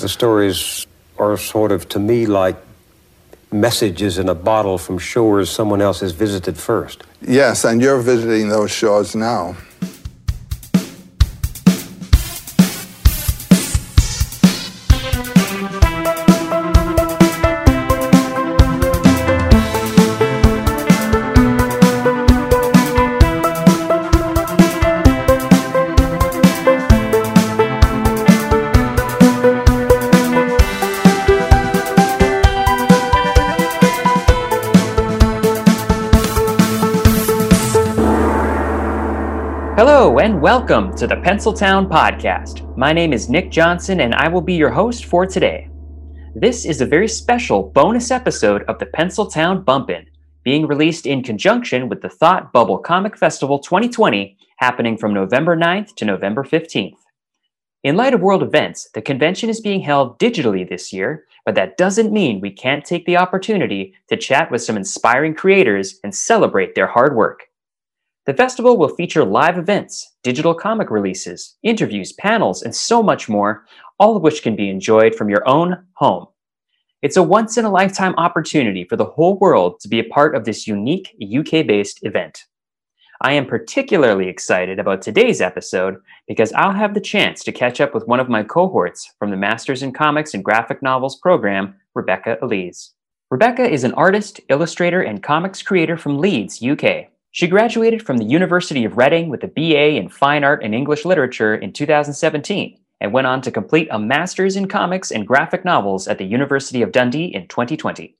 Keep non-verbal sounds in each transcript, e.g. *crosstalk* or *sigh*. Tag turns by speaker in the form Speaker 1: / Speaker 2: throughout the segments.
Speaker 1: The stories are sort of, to me, like messages in a bottle from shores someone else has visited first.
Speaker 2: Yes, and you're visiting those shores now.
Speaker 3: Welcome to the Penciltown Podcast. My name is Nick Johnson, and I will be your host for today. This is a very special bonus episode of the Penciltown Bump-In, being released in conjunction with the Thought Bubble Comic Festival 2020, happening from November 9th to November 15th. In light of world events, the convention is being held digitally this year, but that doesn't mean we can't take the opportunity to chat with some inspiring creators and celebrate their hard work. The festival will feature live events, digital comic releases, interviews, panels, and so much more, all of which can be enjoyed from your own home. It's a once in a lifetime opportunity for the whole world to be a part of this unique UK based event. I am particularly excited about today's episode because I'll have the chance to catch up with one of my cohorts from the Masters in Comics and Graphic Novels program, Rebecca Elise. Rebecca is an artist, illustrator, and comics creator from Leeds, UK. She graduated from the University of Reading with a BA in Fine Art and English Literature in 2017 and went on to complete a Master's in Comics and Graphic Novels at the University of Dundee in 2020.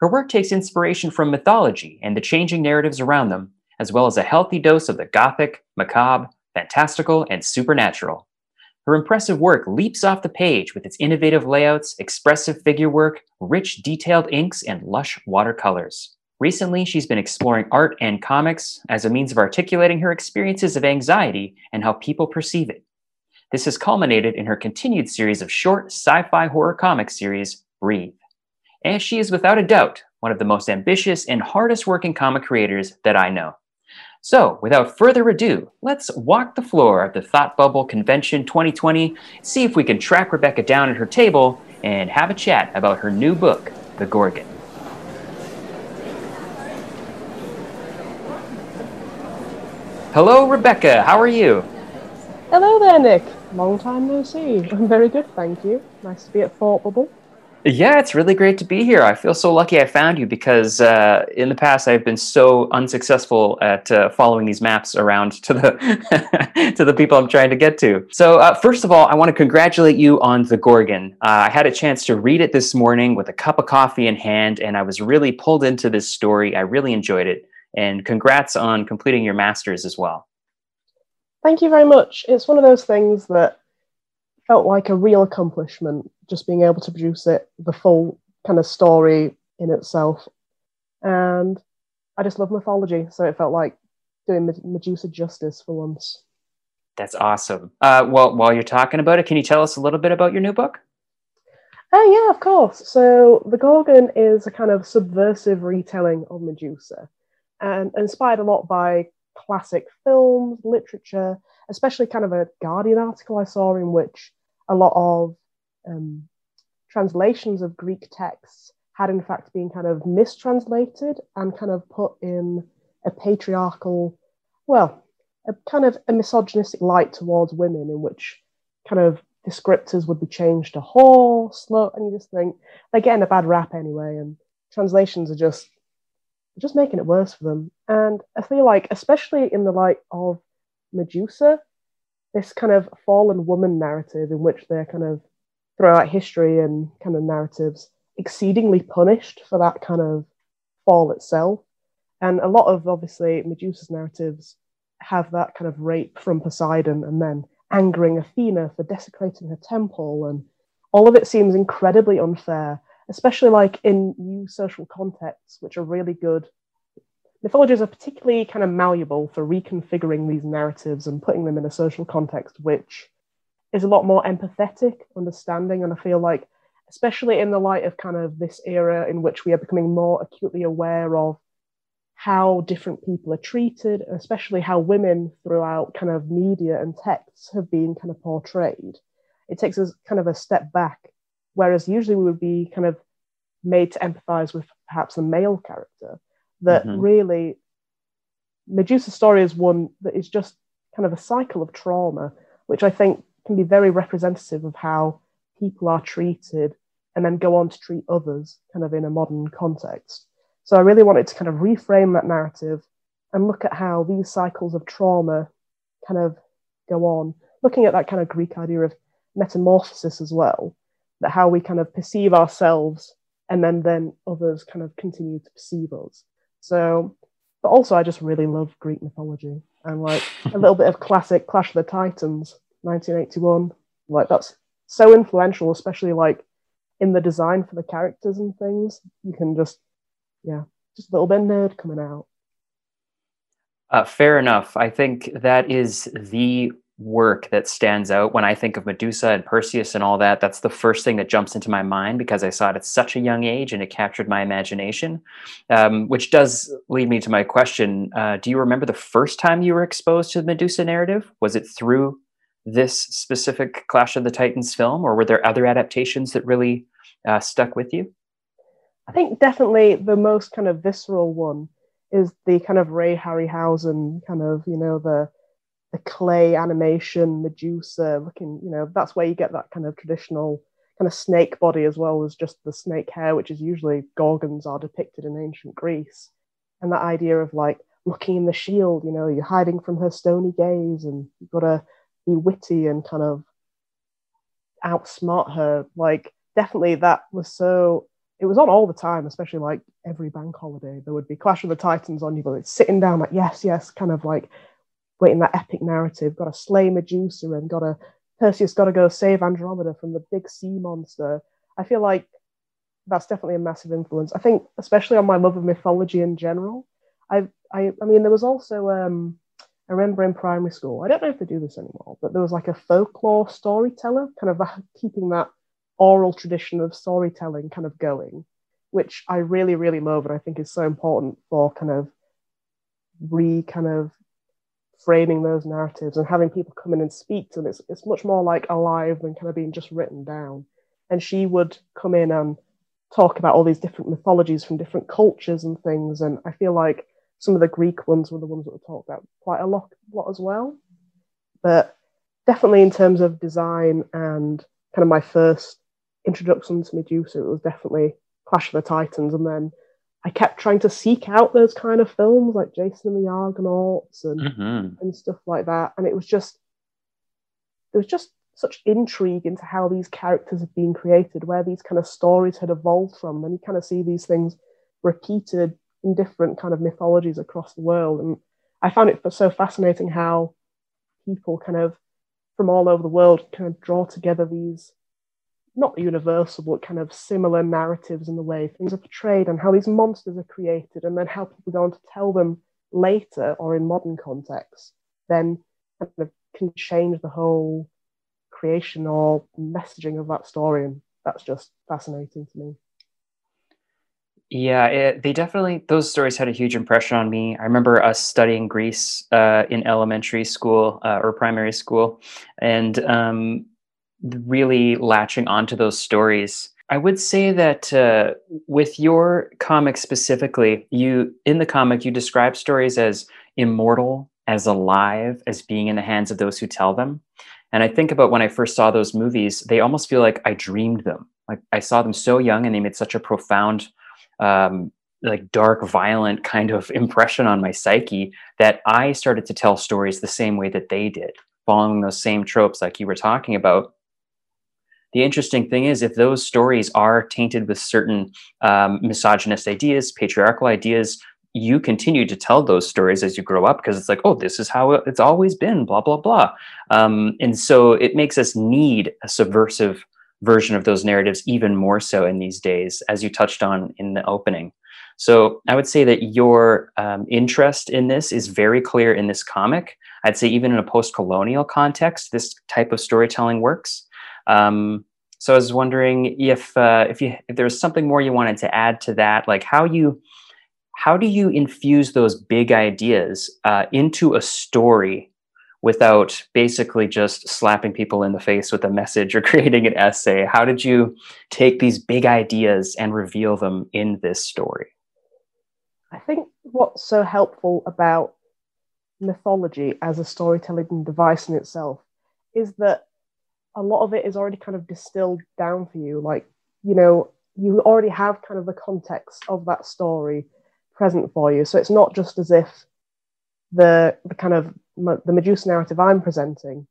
Speaker 3: Her work takes inspiration from mythology and the changing narratives around them, as well as a healthy dose of the gothic, macabre, fantastical, and supernatural. Her impressive work leaps off the page with its innovative layouts, expressive figure work, rich detailed inks, and lush watercolors. Recently, she's been exploring art and comics as a means of articulating her experiences of anxiety and how people perceive it. This has culminated in her continued series of short sci fi horror comic series, Breathe. And she is without a doubt one of the most ambitious and hardest working comic creators that I know. So, without further ado, let's walk the floor of the Thought Bubble Convention 2020, see if we can track Rebecca down at her table, and have a chat about her new book, The Gorgon. Hello, Rebecca. How are you?
Speaker 4: Hello there, Nick. Long time no see. I'm very good, thank you. Nice to be at Thought Bubble.
Speaker 3: Yeah, it's really great to be here. I feel so lucky I found you because uh, in the past I've been so unsuccessful at uh, following these maps around to the *laughs* to the people I'm trying to get to. So uh, first of all, I want to congratulate you on the Gorgon. Uh, I had a chance to read it this morning with a cup of coffee in hand, and I was really pulled into this story. I really enjoyed it. And congrats on completing your master's as well.
Speaker 4: Thank you very much. It's one of those things that felt like a real accomplishment, just being able to produce it, the full kind of story in itself. And I just love mythology, so it felt like doing Medusa justice for once.
Speaker 3: That's awesome. Uh, well, while you're talking about it, can you tell us a little bit about your new book?
Speaker 4: Oh, yeah, of course. So, The Gorgon is a kind of subversive retelling of Medusa and inspired a lot by classic films, literature, especially kind of a Guardian article I saw in which a lot of um, translations of Greek texts had in fact been kind of mistranslated and kind of put in a patriarchal, well, a kind of a misogynistic light towards women in which kind of descriptors would be changed to whore, slut, and you just think they're getting a bad rap anyway, and translations are just just making it worse for them. And I feel like, especially in the light of Medusa, this kind of fallen woman narrative in which they're kind of throughout history and kind of narratives exceedingly punished for that kind of fall itself. And a lot of obviously Medusa's narratives have that kind of rape from Poseidon and then angering Athena for desecrating her temple. And all of it seems incredibly unfair especially like in new social contexts, which are really good. Mythologies are particularly kind of malleable for reconfiguring these narratives and putting them in a social context, which is a lot more empathetic, understanding. And I feel like, especially in the light of kind of this era in which we are becoming more acutely aware of how different people are treated, especially how women throughout kind of media and texts have been kind of portrayed it takes us kind of a step back. Whereas usually we would be kind of made to empathize with perhaps a male character. That
Speaker 3: Mhm.
Speaker 4: really, Medusa's story is one that is just kind of a cycle of trauma, which I think can be very representative of how people are treated and then go on to treat others kind of in a modern context. So I really wanted to kind of reframe that narrative and look at how these cycles of trauma kind of go on, looking at that kind of Greek idea of metamorphosis as well, that how we kind of perceive ourselves and then then others kind of continue to perceive us. So, but also I just really love Greek mythology and like a little bit of classic Clash of the Titans, 1981. Like that's so influential, especially like in the design for the characters and things. You can just, yeah, just a little bit nerd coming out.
Speaker 3: Uh, fair enough. I think that is the work that stands out when I think of Medusa and Perseus and all that. That's the first thing that jumps into my mind because I saw it at such a young age and it captured my imagination. Um, which does lead me to my question uh, Do you remember the first time you were exposed to the Medusa narrative? Was it through this specific Clash of the Titans film, or were there other adaptations that really uh, stuck with you?
Speaker 4: I think definitely the most kind of visceral one is the kind of Ray Harryhausen kind of, you know, the the clay animation Medusa looking, you know, that's where you get that kind of traditional kind of snake body as well as just the snake hair, which is usually Gorgons are depicted in ancient Greece. And that idea of like looking in the shield, you know, you're hiding from her stony gaze and you've got to be witty and kind of outsmart her. Like, definitely that was so, it was on all the time, especially like every bank holiday. There would be Clash of the Titans on, you but it's sitting down like, yes, yes, kind of like waiting that epic narrative. Got to slay Medusa and got to, Perseus got to go save Andromeda from the big sea monster. I feel like that's definitely a massive influence. I think, especially on my love of mythology in general. I, I, I mean, there was also um, I remember in primary school. I don't know if they do this anymore, but there was like a folklore storyteller, kind of keeping that oral tradition of storytelling kind of going, which I really, really love, and I think is so important for kind of re kind of framing those narratives and having people come in and speak to them. It's it's much more like alive than kind of being just written down. And she would come in and talk about all these different mythologies from different cultures and things. And I feel like some of the Greek ones were the ones that were talked about quite a lot, lot as well. But definitely in terms of design and kind of my first introduction to Medusa, it was definitely Clash of the Titans. And then I kept trying to seek out those kind of films like Jason and the Argonauts and,
Speaker 3: Mm-hmm.
Speaker 4: and stuff like that. And it was just, there was just such intrigue into how these characters have been created, where these kind of stories had evolved from. And you kind of see these things repeated in different kind of mythologies across the world. And I found it so fascinating how people kind of from all over the world kind of draw together these not universal but kind of similar narratives in the way things are portrayed and how these monsters are created and then how people go on to tell them later or in modern contexts then kind of can change the whole creation or messaging of that story. And that's just fascinating to me.
Speaker 3: Yeah, it, they definitely, those stories had a huge impression on me. I remember us studying Greece uh, in elementary school uh, or primary school. And um, really latching onto those stories. I would say that uh, with your comic specifically, you in the comic you describe stories as immortal, as alive, as being in the hands of those who tell them. And I think about when I first saw those movies, they almost feel like I dreamed them. Like I saw them so young and they made such a profound um, like dark, violent kind of *laughs* impression on my psyche that I started to tell stories the same way that they did, following those same tropes like you were talking about. The interesting thing is, if those stories are tainted with certain um, misogynist ideas, patriarchal ideas, you continue to tell those stories as you grow up because it's like, oh, this is how it's always been, blah, blah, blah. Um, and so it makes us need a subversive version of those narratives even more so in these days, as you touched on in the opening. So I would say that your um, interest in this is very clear in this comic. I'd say even in a post-colonial context, this type of storytelling works. Um, so I was wondering if uh, if you if there was something more you wanted to add to that, like how you how do you infuse those big ideas uh, into a story without basically just slapping people in the face with a message or *laughs* creating an essay? How did you take these big ideas and reveal them in this story?
Speaker 4: I think what's so helpful about mythology as a storytelling device in itself is that a lot of it is already kind of distilled down for you. Like, you know, you already have kind of the context of that story present for you. So it's not just as if the the kind of the Medusa narrative I'm presenting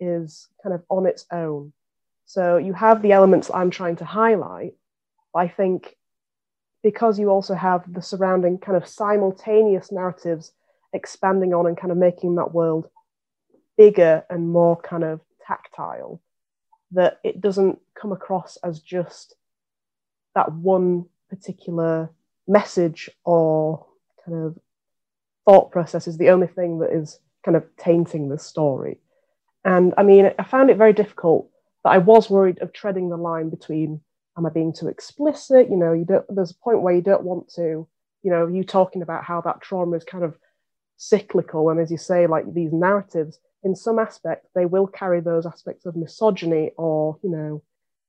Speaker 4: is kind of on its own. So you have the elements I'm trying to highlight. I think because you also have the surrounding kind of simultaneous narratives expanding on and kind of making that world bigger and more kind of tactile, that it doesn't come across as just that one particular message or kind of thought process is the only thing that is kind of tainting the story. And I mean, I found it very difficult that I was worried of treading the line between am I being too explicit? You know, you don't, there's a point where you don't want to, you know, you talking about how that trauma is kind of cyclical. And as you say, like these narratives, in some aspect, they will carry those aspects of misogyny or, you know,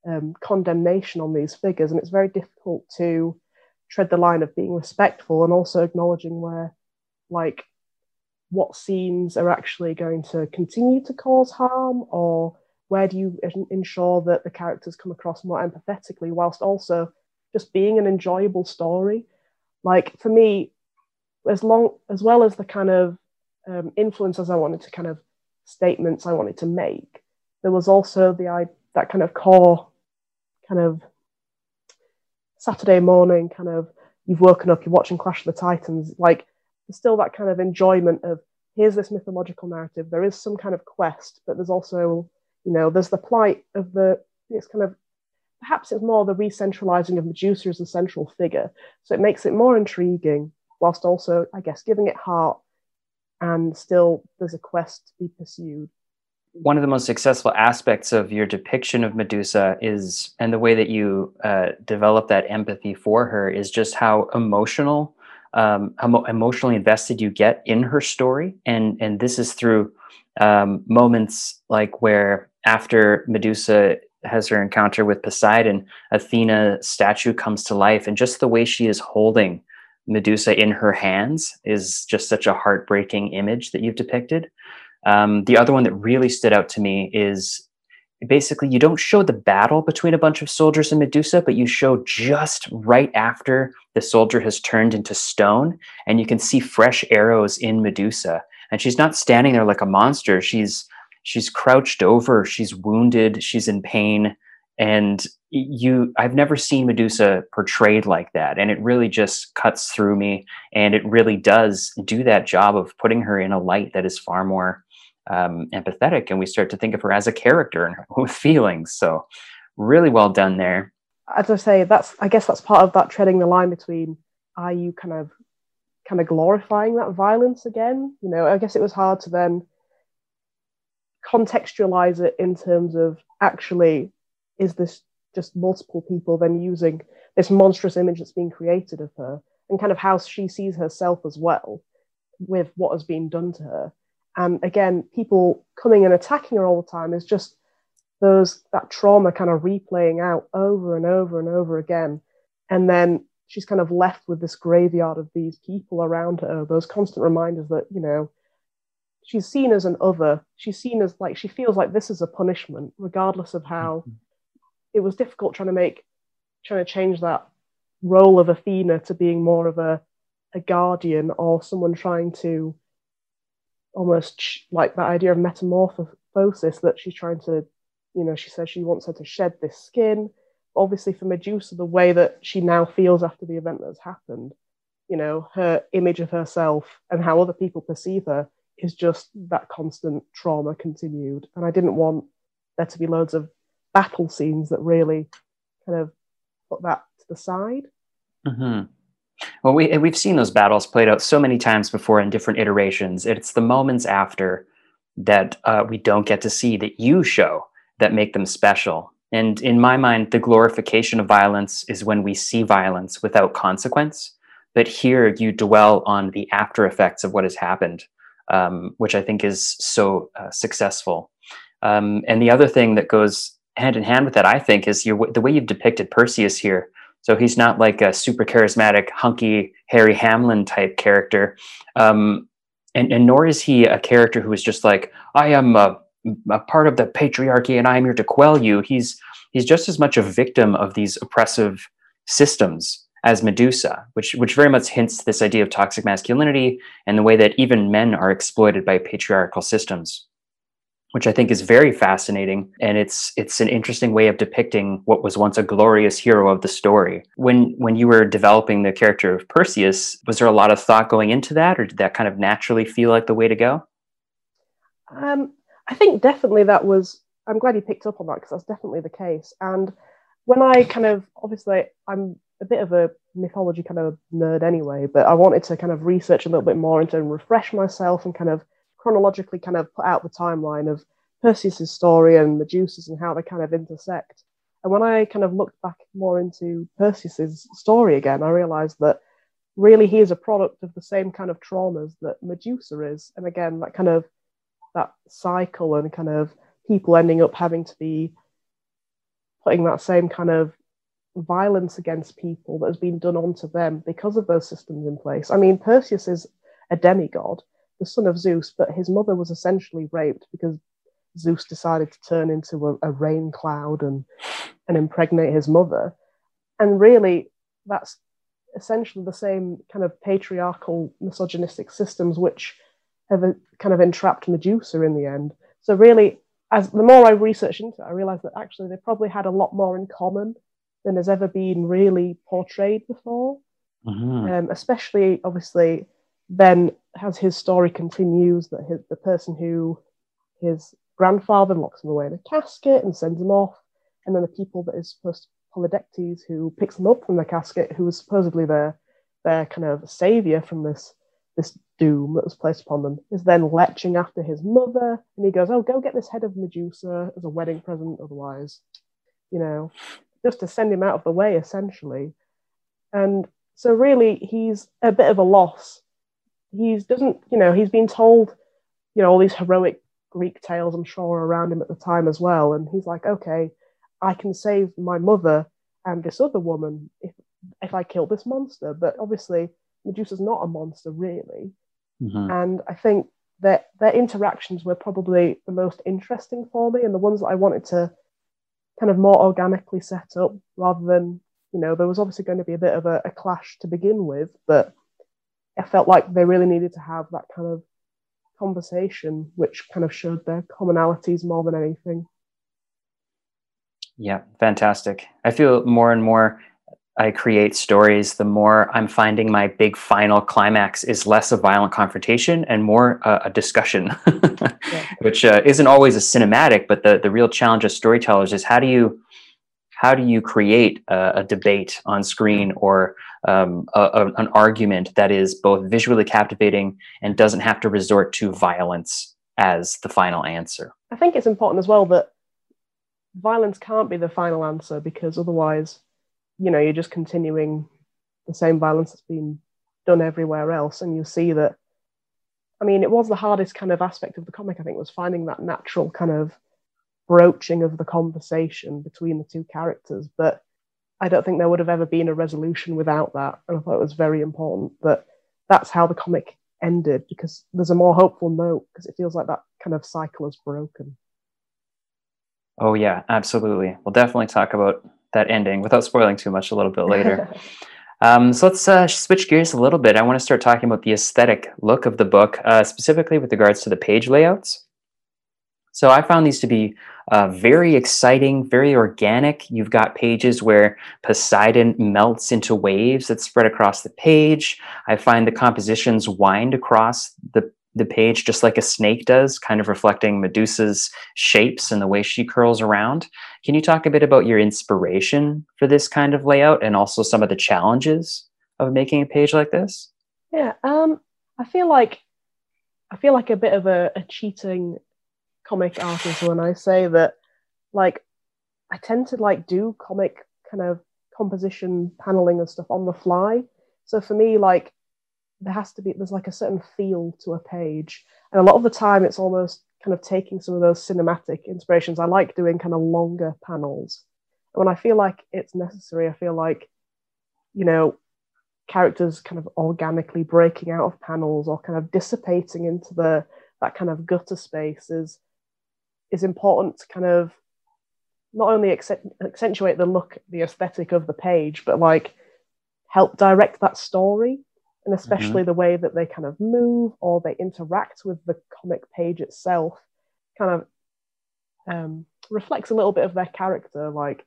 Speaker 4: um, condemnation on these figures. And it's very difficult to tread the line of being respectful and also acknowledging where, like, what scenes are actually going to continue to cause harm or where do you ensure that the characters come across more empathetically whilst also just being an enjoyable story like for me as long as well as the kind of um, influences i wanted to kind of statements i wanted to make there was also the I, that kind of core kind of saturday morning kind of you've woken up you're watching clash of the titans like there's still that kind of enjoyment of here's this mythological narrative there is some kind of quest but there's also you know, there's the plight of the, it's kind of, perhaps it's more the re-centralizing of Medusa as the central figure. So it makes it more intriguing, whilst also, I guess, giving it heart and still there's a quest to be pursued.
Speaker 3: One of the most successful aspects of your depiction of Medusa is, and the way that you uh, develop that empathy for her, is just how emotional, um, how emotionally invested you get in her story, and and this is through um, moments like where after Medusa has her encounter with Poseidon, Athena statue comes to life, and just the way she is holding Medusa in her hands is just such a heartbreaking image that you've depicted. Um, the other one that really stood out to me is basically you don't show the battle between a bunch of soldiers and Medusa, but you show just right after the soldier has turned into stone, and you can see fresh arrows in Medusa. And she's not standing there like a monster. She's she's crouched over she's wounded she's in pain and you i've never seen medusa portrayed like that. And it really just cuts through me. And it really does do that job of putting her in a light that is far more um, empathetic. And we start to think of her as a character and *laughs* with feelings. So really well done there.
Speaker 4: As i say that's i guess that's part of that treading the line between are you kind of kind of glorifying that violence again? You know i guess it was hard to then contextualize it in terms of actually is this just multiple people then using this monstrous image that's being created of her and kind of how she sees herself as well with what has been done to her and again people coming and attacking her all the time is just those that trauma kind of replaying out over and over and over again and then she's kind of left with this graveyard of these people around her those constant reminders that you know she's seen as an other. She's seen as like she feels like this is a punishment, regardless of how mm-hmm. It was difficult trying to make trying to change that role of Athena to being more of a a guardian or someone trying to almost like that idea of metamorphosis that she's trying to, you know, she says she wants her to shed this skin. Obviously, for Medusa, the way that she now feels after the event that's happened, you know, her image of herself and how other people perceive her is just that constant trauma continued. And I didn't want there to be loads of battle scenes that really kind of put that to the side.
Speaker 3: Mm-hmm. Well, we, we've seen those battles played out so many times before in different iterations. It's the moments after that uh, we don't get to see that you show that make them special. And in my mind, the glorification of violence is when we see violence without consequence. But here you dwell on the after effects of what has happened um, which I think is so uh, successful. Um, and the other thing that goes hand in hand with that, I think, is your, the way you've depicted Perseus here. So he's not like a super charismatic, hunky Harry Hamlin type character, um, and, and nor is he a character who is just like I am a, a part of the patriarchy and I am here to quell you. He's he's just as much a victim of these oppressive systems as Medusa, which which very much hints this idea of toxic masculinity and the way that even men are exploited by patriarchal systems which I think is very fascinating. And it's it's an interesting way of depicting what was once a glorious hero of the story. When when you were developing the character of Perseus, was there a lot of thought going into that, or did that kind of naturally feel like the way to go?
Speaker 4: Um, I think definitely that was. I'm glad you picked up on that because that's definitely the case. And when I kind of obviously I'm a bit of a mythology kind of nerd anyway, but I wanted to kind of research a little bit more into and refresh myself and kind of chronologically kind of put out the timeline of Perseus's story and Medusa's and how they kind of intersect. And when I kind of looked back more into Perseus's story again, I realized that really he is a product of the same kind of traumas that Medusa is. And again, that kind of that cycle and kind of people ending up having to be putting that same kind of violence against people that has been done onto them because of those systems in place. I mean, Perseus is a demigod, the son of Zeus, but his mother was essentially raped because Zeus decided to turn into a, a rain cloud and, and impregnate his mother. And really, that's essentially the same kind of patriarchal, misogynistic systems which have uh, kind of entrapped Medusa in the end. So, really, as the more I researched into it, I realized that actually they probably had a lot more in common than has ever been really portrayed before. Mm-hmm. Um, especially, obviously, then as his story continues, that his, the person who his grandfather locks him away in a casket and sends him off, and then the people that is supposed to Polydectes who picks him up from the casket, who was supposedly their their kind of savior from this this doom that was placed upon them, is then leching after his mother, and he goes, "Oh, go get this head of Medusa as a wedding present, otherwise, you know, just to send him out of the way, essentially." And so, really, he's a bit of a loss he doesn't, you know, he's been told, you know, all these heroic Greek tales, I'm sure, around him at the time as well. And he's like, okay, I can save my mother and this other woman if if I kill this monster. But obviously, Medusa's not a monster, really. Mm-hmm. And I think that their interactions were probably the most interesting for me and the ones that I wanted to kind of more organically set up rather than, you know, there was obviously going to be a bit of a, a clash to begin with, but I felt like they really needed to have that kind of conversation, which kind of showed their commonalities more than anything.
Speaker 3: Yeah, fantastic. I feel more and more I create stories, the more I'm finding my big final climax is less a violent confrontation and more uh, a discussion, *laughs* yeah. which uh, isn't always a cinematic. But the the real challenge of storytellers is how do you how do you create a, a debate on screen or um, a, a, an argument that is both visually captivating and doesn't have to resort to violence as the final answer?
Speaker 4: I think it's important as well that violence can't be the final answer because otherwise, you know, you're just continuing the same violence that's been done everywhere else, and you see that. I mean, it was the hardest kind of aspect of the comic. I think was finding that natural kind of broaching of the conversation between the two characters. But I don't think there would have ever been a resolution without that. And I thought it was very important that that's how the comic ended because there's a more hopeful note because it feels like that kind of cycle is broken.
Speaker 3: Oh, yeah, absolutely. We'll definitely talk about that ending without spoiling too much a little bit later. *laughs* um, so let's uh, switch gears a little bit. I want to start talking about the aesthetic look of the book, uh, specifically with regards to the page layouts. So I found these to be uh, very exciting, very organic. You've got pages where Poseidon melts into waves that spread across the page. I find the compositions wind across the, the page just like a snake does, kind of reflecting Medusa's shapes and the way she curls around. Can you talk a bit about your inspiration for this kind of layout and also some of the challenges of making a page like this?
Speaker 4: Yeah, um, I feel like I feel like a bit of a, a cheating comic artist when I say that, like, I tend to like do comic kind of composition paneling and stuff on the fly. So for me, like, there has to be there's like a certain feel to a page, and a lot of the time it's almost kind of taking some of those cinematic inspirations. I like doing kind of longer panels. And when I feel like it's necessary, I feel like, you know, characters kind of organically breaking out of panels or kind of dissipating into the that kind of gutter space is is important to kind of not only accentuate the look, the aesthetic of the page, but like help direct that story and especially mm-hmm. the way that they kind of move or they interact with the comic page itself kind of um, reflects a little bit of their character like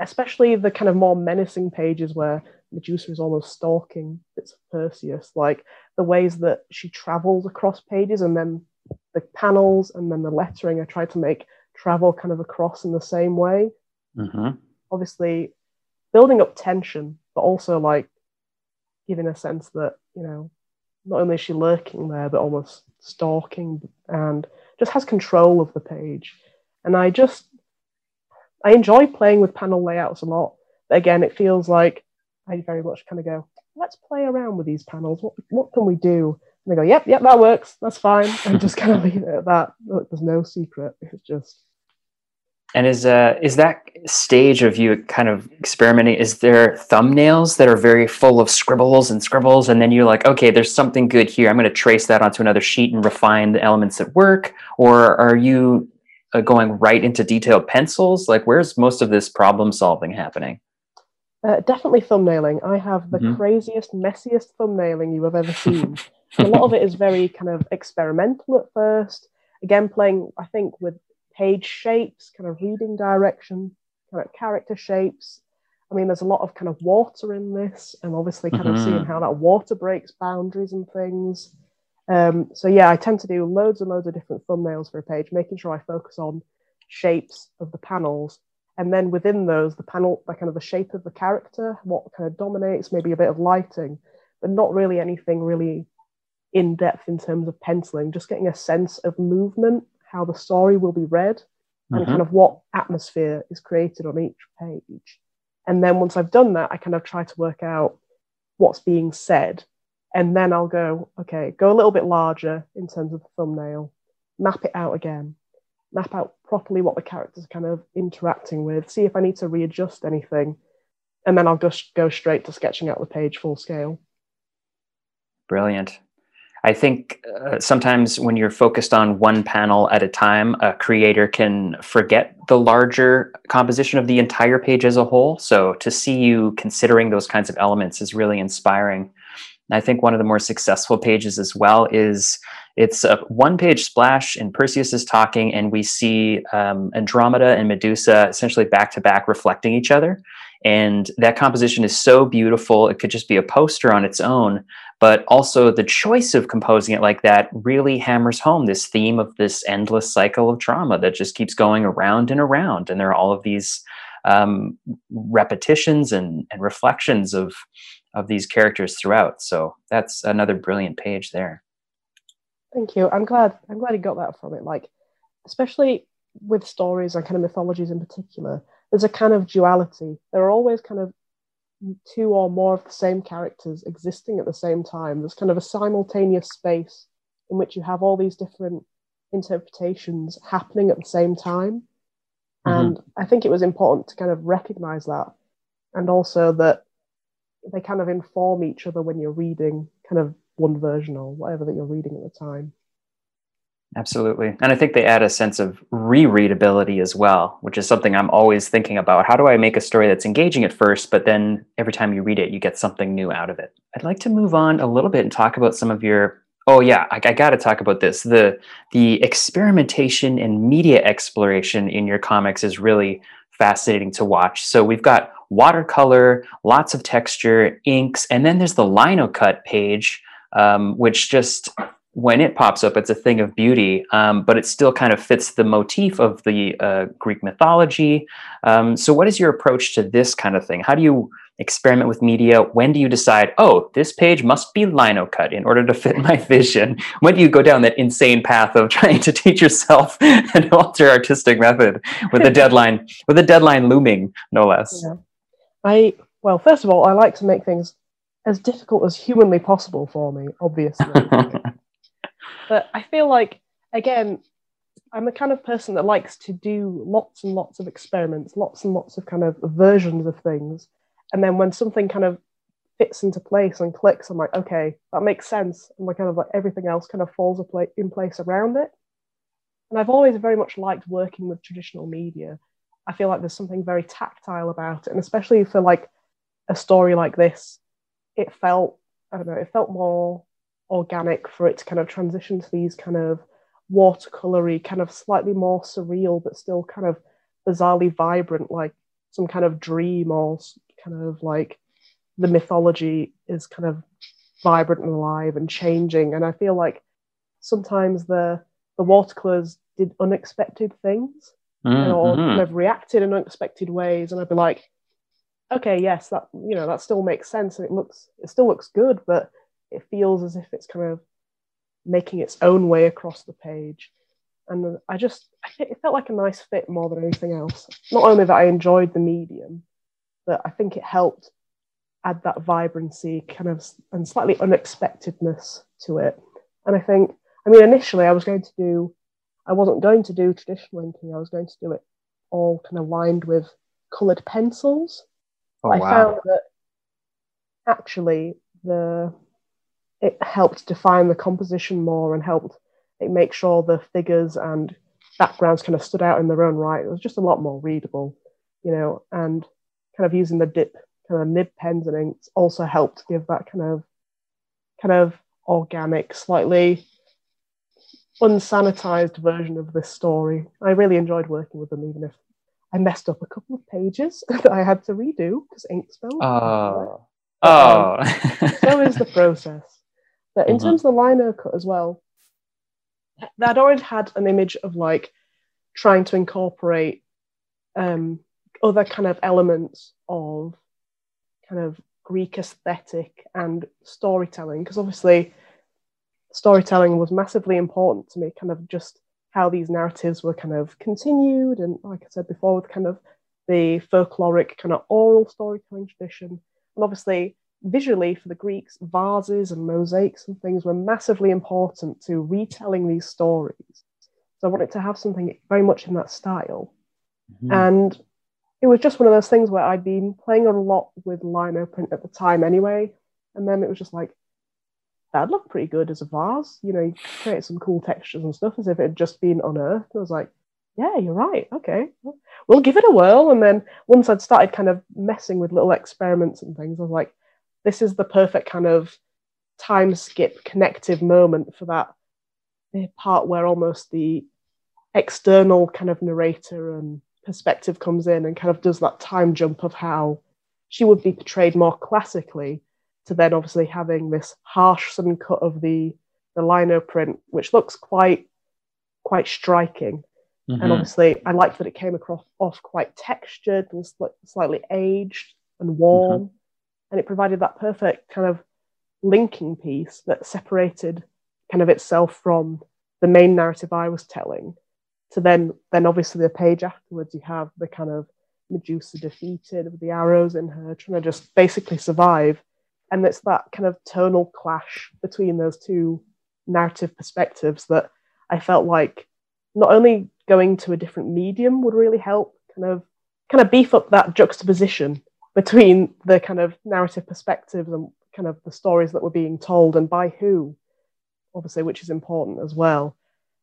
Speaker 4: especially the kind of more menacing pages where medusa is almost stalking bits of perseus like the ways that she travels across pages and then the panels and then the lettering. I try to make travel kind of across in the same way. Mm-hmm. obviously building up tension but also like giving a sense that you know not only is she lurking there but almost stalking and just has control of the page. And i just i enjoy playing with panel layouts a lot. But again it feels like i very much kind of go let's play around with these panels. What, what can we do and they go yep yep that works that's fine *laughs* and just kind of leave it at that Look, there's no secret it's just
Speaker 3: and is uh is that stage of you kind of experimenting? Is there thumbnails that are very full of scribbles and scribbles, and then you're like, okay, there's something good here. I'm going to trace that onto another sheet and refine the elements that work. Or are you uh, going right into detailed pencils? Like, where's most of this problem solving happening?
Speaker 4: Uh, definitely thumbnailing. I have the mm-hmm. craziest, messiest thumbnailing you have ever seen. *laughs* a lot of it is *laughs* very kind of experimental at first. Again, playing, I think, with page shapes, kind of reading direction, kind of character shapes. I mean, there's a lot of kind of water in this, and obviously, kind mm-hmm. of seeing how that water breaks boundaries and things. Um, so yeah, I tend to do loads and loads of different thumbnails for a page, making sure I focus on shapes of the panels, and then within those, the panel, the kind of the shape of the character, what kind of dominates, maybe a bit of lighting, but not really anything really in depth in terms of penciling. Just getting a sense of movement how the story will be read and mm-hmm. kind of what atmosphere is created on each page. And then once I've done that, I kind of try to work out what's being said. And then I'll go, okay, go a little bit larger in terms of the thumbnail, map it out again, map out properly what the characters are kind of interacting with, see if I need to readjust anything. And then I'll just go straight to sketching out the page full scale.
Speaker 3: Brilliant. I think uh, sometimes when you're focused on one panel at a time, a creator can forget the larger composition of the entire page as a whole. So to see you considering those kinds of elements is really inspiring. I think one of the more successful pages as well is it's a one page splash and Perseus is talking and we see um, Andromeda and Medusa essentially back to back reflecting each other. And that composition is so beautiful. It could just be a poster on its own, but also the choice of composing it like that really hammers home this theme of this endless cycle of trauma that just keeps going around and around. And there are all of these um, repetitions and, and reflections of of these characters throughout. So that's another brilliant page there.
Speaker 4: Thank you. I'm glad. I'm glad you got that from it. Like, especially with stories and kind of mythologies in particular, there's a kind of duality. There are always kind of two or more of the same characters existing at the same time. There's kind of a simultaneous space in which you have all these different interpretations happening at the same time. Mm-hmm. And I think it was important to kind of recognize that. And also that they kind of inform each other when you're reading kind of one version or whatever that you're reading at the time.
Speaker 3: Absolutely. And I think they add a sense of rereadability as well, which is something I'm always thinking about. How do I make a story that's engaging at first, but then every time you read it, you get something new out of it? I'd like to move on a little bit and talk about some of your Oh yeah, I, I got to talk about this. The the experimentation and media exploration in your comics is really fascinating to watch. So we've got watercolor, lots of texture, inks, and then there's the lino cut page, um, which just when it pops up, it's a thing of beauty, um, but it still kind of fits the motif of the uh, Greek mythology. Um, so, what is your approach to this kind of thing? How do you experiment with media? When do you decide, oh, this page must be lino cut in order to fit my vision? When do you go down that insane path of *laughs* trying to teach yourself an alter artistic method with a deadline, *laughs* with a deadline looming, no less?
Speaker 4: Yeah. I well, first of all, I like to make things as difficult as humanly possible for me, obviously. *laughs* but I feel like, again, I'm the kind of person that likes to do lots and lots of experiments, lots and lots of kind of versions of things. And then when something kind of fits into place and clicks, I'm like, okay, that makes sense. And like kind of like everything else kind of falls in place around it. And I've always very much liked working with traditional media. I feel like there's something very tactile about it. And especially for like a story like this, it felt, I don't know, it felt more organic for it to kind of transition to these kind of watercolory, kind of slightly more surreal, but still kind of bizarrely vibrant, like some kind of dream or kind of like the mythology is kind of vibrant and alive and changing. And I feel like sometimes the the watercolors did unexpected things mm-hmm. or kind of reacted in unexpected ways, and I'd be like, okay, yes, that you know that still makes sense, and it looks it still looks good, but it feels as if it's kind of making its own way across the page. And I just, it felt like a nice fit more than anything else. Not only that I enjoyed the medium, but I think it helped add that vibrancy kind of and slightly unexpectedness to it. And I think, I mean, initially I was going to do, I wasn't going to do traditional inking, I was going to do it all kind of lined with coloured pencils. Oh, I wow. found that actually the it helped define the composition more and helped it make sure the figures and backgrounds kind of stood out in their own right. It was just a lot more readable, you know, and kind of using the dip kind of nib pens and inks also helped give that kind of kind of organic, slightly unsanitized version of this story. I really enjoyed working with them, even if I messed up a couple of pages *laughs* that I had to redo because ink spilled.
Speaker 3: Oh, oh. Um, *laughs*
Speaker 4: so is the process. But in mm-hmm. terms of the lino cut as well, I'd already had an image of like trying to incorporate um, other kind of elements of kind of Greek aesthetic and storytelling, because obviously storytelling was massively important to me, kind of just how these narratives were kind of continued, and like I said before, with kind of the folkloric kind of oral storytelling tradition, and obviously visually for the Greeks, vases and mosaics and things were massively important to retelling these stories. So I wanted to have something very much in that style. Mm-hmm. And it was just one of those things where I'd been playing a lot with lino print at the time anyway. And then it was just like, that'd look pretty good as a vase. You know, you create some cool textures and stuff as if it had just been unearthed. I was like, yeah, you're right. Okay, we'll give it a whirl. And then once I'd started kind of messing with little experiments and things, I was like, this is the perfect kind of time skip connective moment for that part where almost the external kind of narrator and perspective comes in and kind of does that time jump of how she would be portrayed more classically to then obviously having this harsh sudden cut of the the lino print which looks quite quite striking. Mm-hmm. and obviously i liked that it came across off quite textured and slightly aged and warm. Mm-hmm and it provided that perfect kind of linking piece that separated kind of itself from the main narrative I was telling. To then, then obviously the page afterwards, you have the kind of Medusa defeated with the arrows in her, trying to just basically survive. And it's that kind of tonal clash between those two narrative perspectives that I felt like not only going to a different medium would really help kind of kind of beef up that juxtaposition between the kind of narrative perspectives and kind of the stories that were being told and by who, obviously, which is important as well.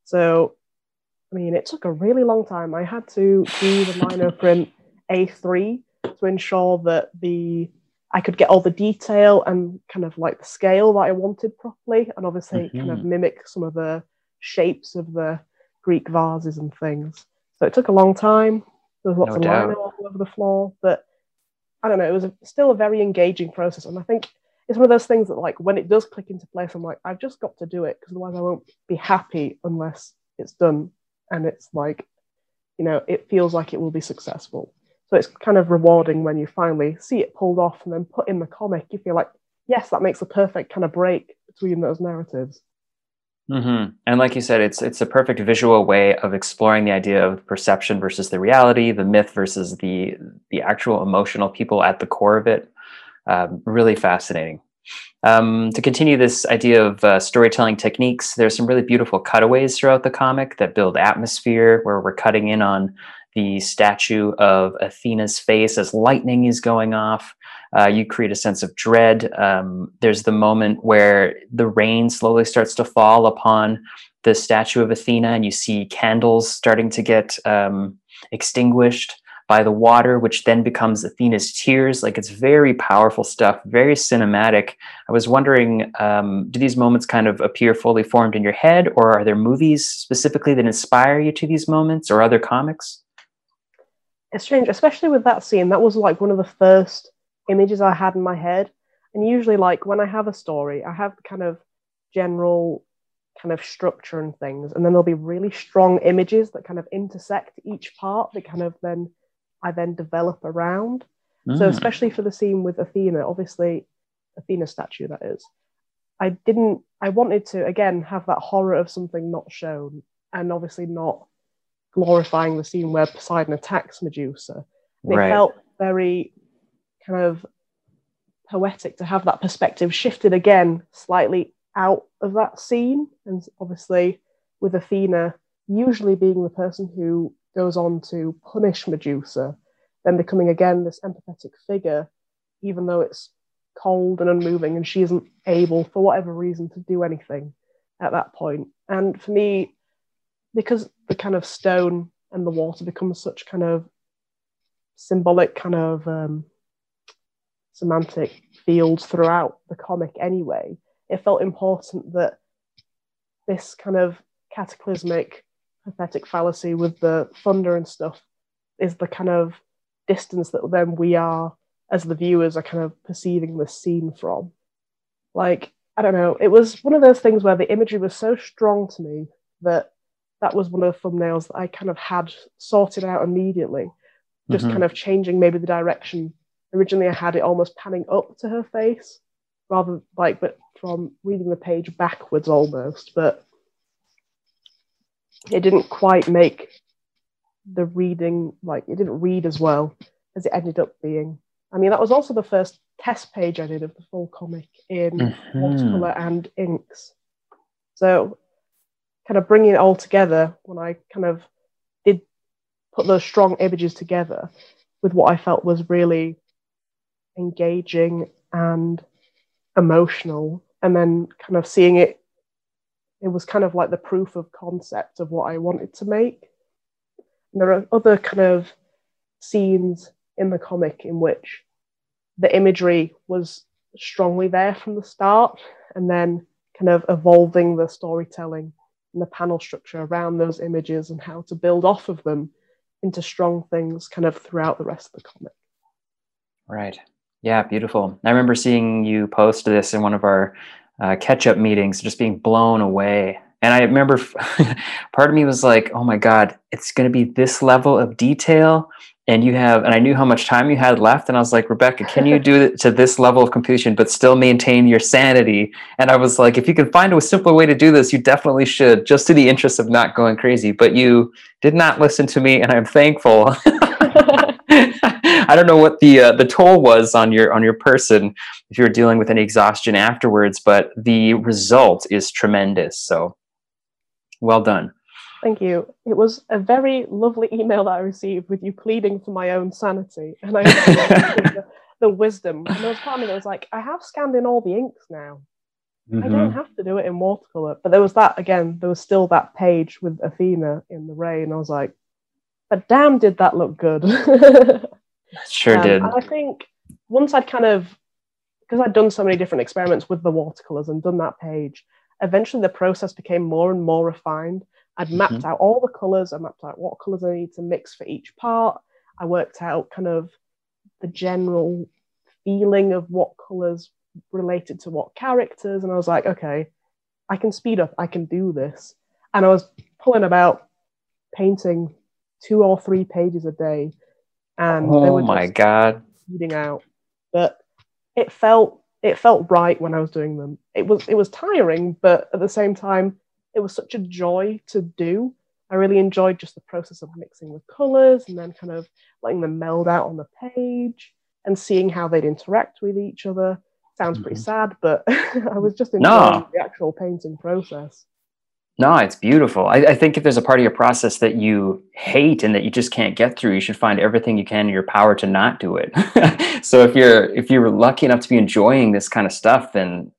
Speaker 4: So, I mean, it took a really long time. I had to do the lino print A3 to ensure that the I could get all the detail and kind of like the scale that I wanted properly, and obviously mm-hmm. kind of mimic some of the shapes of the Greek vases and things. So it took a long time. There was lots no of doubt. lino all over the floor, but I don't know, it was a, still a very engaging process. And I think it's one of those things that, like, when it does click into place, I'm like, I've just got to do it because otherwise I won't be happy unless it's done. And it's like, you know, it feels like it will be successful. So it's kind of rewarding when you finally see it pulled off and then put in the comic. You feel like, yes, that makes a perfect kind of break between those narratives.
Speaker 3: Mm-hmm. And like you said, it's it's a perfect visual way of exploring the idea of perception versus the reality, the myth versus the the actual emotional people at the core of it. Um, really fascinating. Um, to continue this idea of uh, storytelling techniques, there's some really beautiful cutaways throughout the comic that build atmosphere, where we're cutting in on the statue of Athena's face as lightning is going off. Uh, you create a sense of dread. Um, there's the moment where the rain slowly starts to fall upon the statue of Athena, and you see candles starting to get um, extinguished by the water, which then becomes Athena's tears. Like it's very powerful stuff, very cinematic. I was wondering, um, do these moments kind of appear fully formed in your head, or are there movies specifically that inspire you to these moments, or other comics?
Speaker 4: It's strange, especially with that scene. That was like one of the first images I had in my head. And usually, like when I have a story, I have kind of general kind of structure and things, and then there'll be really strong images that kind of intersect each part that kind of then I then develop around. Mm. So, especially for the scene with Athena, obviously, Athena statue that is, I didn't, I wanted to again have that horror of something not shown, and obviously not glorifying the scene where Poseidon attacks Medusa. And right. it felt very kind of poetic to have that perspective shifted again slightly out of that scene. And obviously, with Athena usually being the person who goes on to punish Medusa, then becoming again this empathetic figure, even though it's cold and unmoving and she isn't able, for whatever reason, to do anything at that point. And for me, because the kind of stone and the water become such kind of symbolic kind of um, semantic fields throughout the comic anyway, it felt important that this kind of cataclysmic pathetic fallacy with the thunder and stuff is the kind of distance that then we are as the viewers are kind of perceiving the scene from. Like, I don't know, it was one of those things where the imagery was so strong to me that that was one of the thumbnails that I kind of had sorted out immediately, just mm-hmm. kind of changing maybe the direction. Originally, I had it almost panning up to her face, rather like, but from reading the page backwards almost. But it didn't quite make the reading like it didn't read as well as it ended up being. I mean, that was also the first test page I did of the full comic in mm-hmm. watercolor and inks. So kind of bringing it all together when I kind of did put those strong images together with what I felt was really engaging and emotional, and then kind of seeing it, it was kind of like the proof of concept of what I wanted to make. And there are other kind of scenes in the comic in which the imagery was strongly there from the start and then kind of evolving the storytelling and the panel structure around those images and how to build off of them into strong things kind of throughout the rest of the comic.
Speaker 3: Right. Yeah, beautiful. I remember seeing you post this in one of our uh, catch up meetings, just being blown away. And I remember *laughs* part of me was like, oh my God, it's going to be this level of detail and you have and i knew how much time you had left and i was like rebecca can you *laughs* do it to this level of completion but still maintain your sanity and i was like if you can find a simpler way to do this you definitely should just to the interest of not going crazy but you did not listen to me and i'm thankful *laughs* i don't know what the uh, the toll was on your on your person if you were dealing with any exhaustion afterwards but the result is tremendous so well done
Speaker 4: Thank you. It was a very lovely email that I received with you pleading for my own sanity, and I *laughs* the, the, wisdom. And there was part of me that was like, I have scanned in all the inks now. Mm-hmm. I don't mm-hmm. have to do it in watercolor. But there was that again. There was still that page with Athena in the rain. I was like, but damn, did that look good? *laughs*
Speaker 3: sure um, did.
Speaker 4: I think once I'd kind of because I'd done so many different experiments with the watercolors and done that page, eventually the process became more and more refined I'd mapped mm-hmm. out all the colours, I mapped out what colours I need to mix for each part. I worked out kind of the general feeling of what colours related to what characters, and I was like, okay, I can speed up, I can do this. And I was pulling about painting two or three pages a day, and
Speaker 3: oh they were my god,
Speaker 4: speeding out. But it felt it felt right when I was doing them. It was it was tiring, but at the same time, it was such a joy to do. I really enjoyed just the process of mixing the colors and then kind of letting them meld out on the page and seeing how they'd interact with each other. Sounds pretty
Speaker 3: Mhm.
Speaker 4: sad, but *laughs* I was just enjoying
Speaker 3: No.
Speaker 4: the actual painting process.
Speaker 3: No, it's beautiful. I, I think if there's a part of your process that you hate and that you just can't get through, you should find everything you can in your power to not do it. *laughs* so if you're if you're lucky enough to be enjoying this kind of stuff, then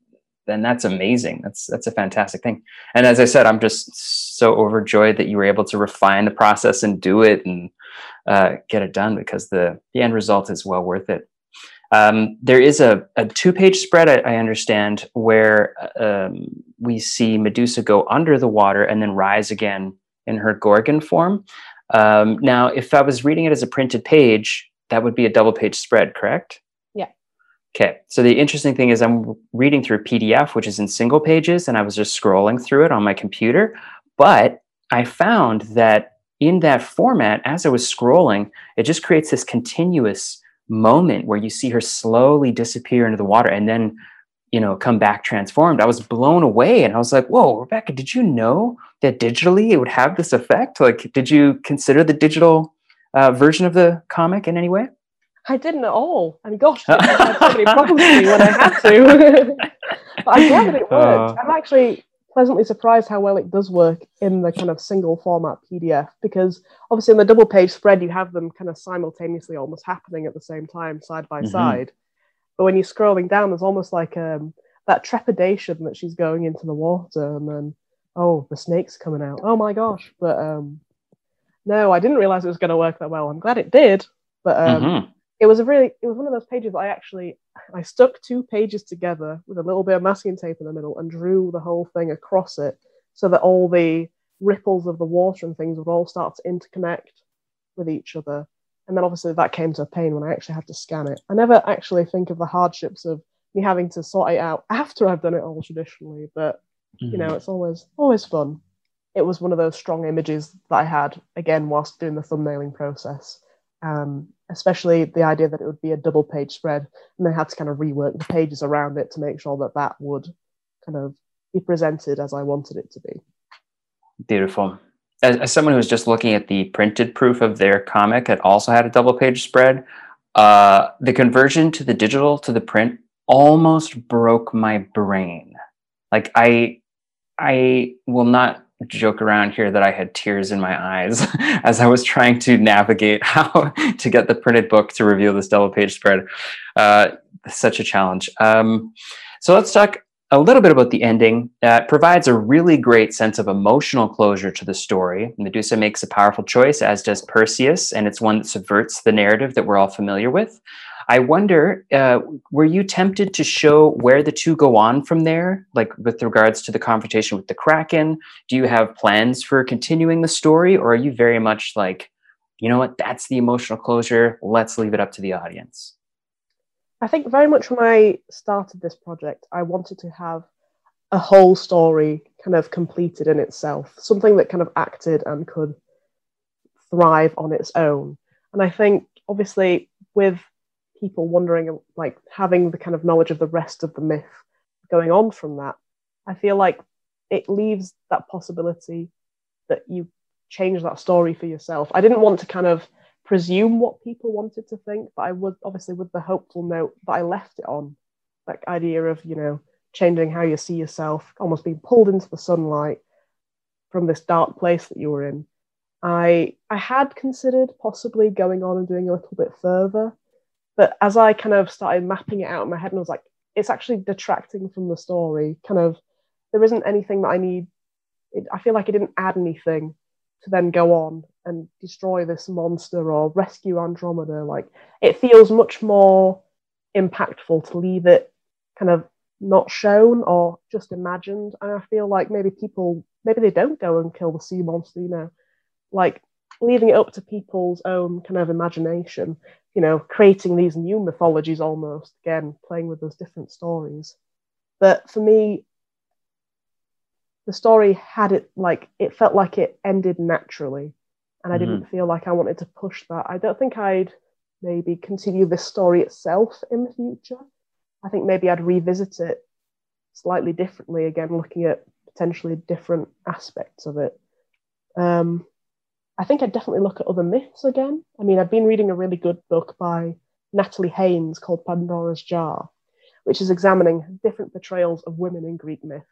Speaker 3: then that's amazing. That's that's a fantastic thing. And as I said, I'm just so overjoyed that you were able to refine the process and do it and uh, get it done because the the end result is well worth it. Um, there is a, a two page spread, I, I understand, where um, we see Medusa go under the water and then rise again in her Gorgon form. Um, now, if I was reading it as a printed page, that would be a double page spread, correct?
Speaker 4: Yeah.
Speaker 3: Okay. So the interesting thing is, I'm reading through PDF, which is in single pages, and I was just scrolling through it on my computer. But I found that in that format, as I was scrolling, it just creates this continuous moment where you see her slowly disappear into the water and then you know come back transformed i was blown away and i was like whoa rebecca did you know that digitally it would have this effect like did you consider the digital uh, version of the comic in any way
Speaker 4: I didn't at all. I And gosh, I had so many problems when I had to. but I'm glad that it worked.
Speaker 3: Uh.
Speaker 4: I'm actually pleasantly surprised how well it does work in the kind of single format PDF because obviously in the double page spread you have them kind of simultaneously almost happening at the same time side by
Speaker 3: Mhm.
Speaker 4: side. But when you're scrolling down, there's almost like um, that trepidation that she's going into the water and then oh the snake's coming out. Oh my gosh! But um, no, I didn't realize it was going to work that well. I'm glad it did. But um,
Speaker 3: Mhm.
Speaker 4: It was a really it was one of those pages that I actually I stuck two pages together with a little bit of masking tape in the middle and drew the whole thing across it so that all the ripples of the water and things would all start to interconnect with each other. And then obviously that came to a pain when I actually had to scan it. I never actually think of the hardships of me having to sort it out after I've done it all traditionally, but you know, mm. it's always always fun. It was one of those strong images that I had again whilst doing the thumbnailing process. Um, especially the idea that it would be a double page spread, and they had to kind of rework the pages around it to make sure that that would kind of be presented as I wanted it to be.
Speaker 3: Beautiful. As, as someone who was just looking at the printed proof of their comic, it also had a double page spread. Uh, the conversion to the digital to the print almost broke my brain. Like I, I will not joke around here that I had tears in my eyes *laughs* as I was trying to navigate *laughs* how to get the printed book to reveal this double page spread. Uh, such a challenge. Um, so let's talk a little bit about the ending. Uh, it provides a really great sense of emotional closure to the story. Medusa makes a powerful choice, as does Perseus, and it's one that subverts the narrative that we're all familiar with. I wonder, uh, were you tempted to show where the two go on from there, like with regards to the confrontation with the Kraken? Do you have plans for continuing the story, or are you very much like, you know what, that's the emotional closure, let's leave it up to the audience?
Speaker 4: I think very much when I started this project, I wanted to have a whole story kind of completed in itself, something that kind of acted and could thrive on its own. And I think, obviously, with people wondering, like having the kind of knowledge of the rest of the myth going on from that, I feel like it leaves that possibility that you change that story for yourself. I didn't want to kind of presume what people wanted to think, but I would obviously with the hopeful note that I left it on, that idea of, you know, changing how you see yourself, almost being pulled into the sunlight from this dark place that you were in. I I had considered possibly going on and doing a little bit further, but as I kind of started mapping it out in my head and I was like, it's actually detracting from the story. Kind of there isn't anything that I need. It, I feel like it didn't add anything to then go on and destroy this monster or rescue Andromeda. Like it feels much more impactful to leave it kind of not shown or just imagined. And I feel like maybe people maybe they don't go and kill the sea monster, you know, like leaving it up to people's own kind of imagination, you know, creating these new mythologies almost, again, playing with those different stories. But for me, the story had it like it felt like it ended naturally and I didn't feel like I wanted to push that. I don't think I'd maybe continue this story itself in the future. I think maybe I'd revisit it slightly differently again, looking at potentially different aspects of it. Um, I think I'd definitely look at other myths again. I mean, I've been reading a really good book by Natalie Haynes called Pandora's Jar, which is examining different portrayals of women in Greek myth.